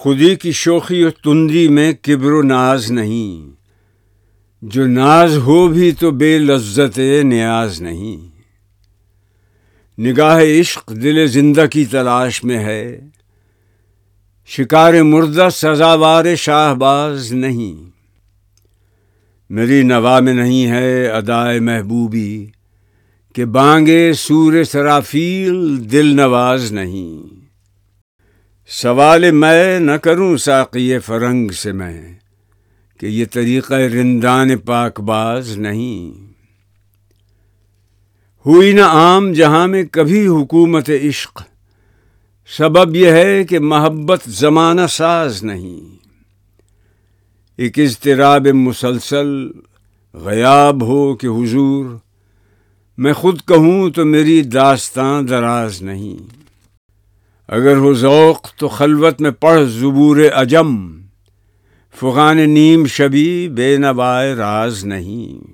خودی کی شوخی و تندری میں کبر و ناز نہیں۔ جو ناز ہو بھی تو بے لذت نیاز نہیں۔ نگاہ عشق دل زندہ کی تلاش میں ہے۔ شکار مردہ سزاوار شاہ باز نہیں۔ میری نوا میں نہیں ہے ادائے محبوبی۔ کہ بانگے سور سرافیل دل نواز نہیں۔ سوال میں نہ کروں ساقی فرنگ سے میں کہ یہ طریقہ رندان پاک باز نہیں۔ ہوئی نہ عام جہاں میں کبھی حکومت عشق، سبب یہ ہے کہ محبت زمانہ ساز نہیں۔ ایک اضطراب مسلسل غیاب ہو کہ حضور، میں خود کہوں تو میری داستان دراز نہیں۔ اگر ہو ذوق تو خلوت میں پڑھ زبور اجم، فغان نیم شبی بے نوائے راز نہیں۔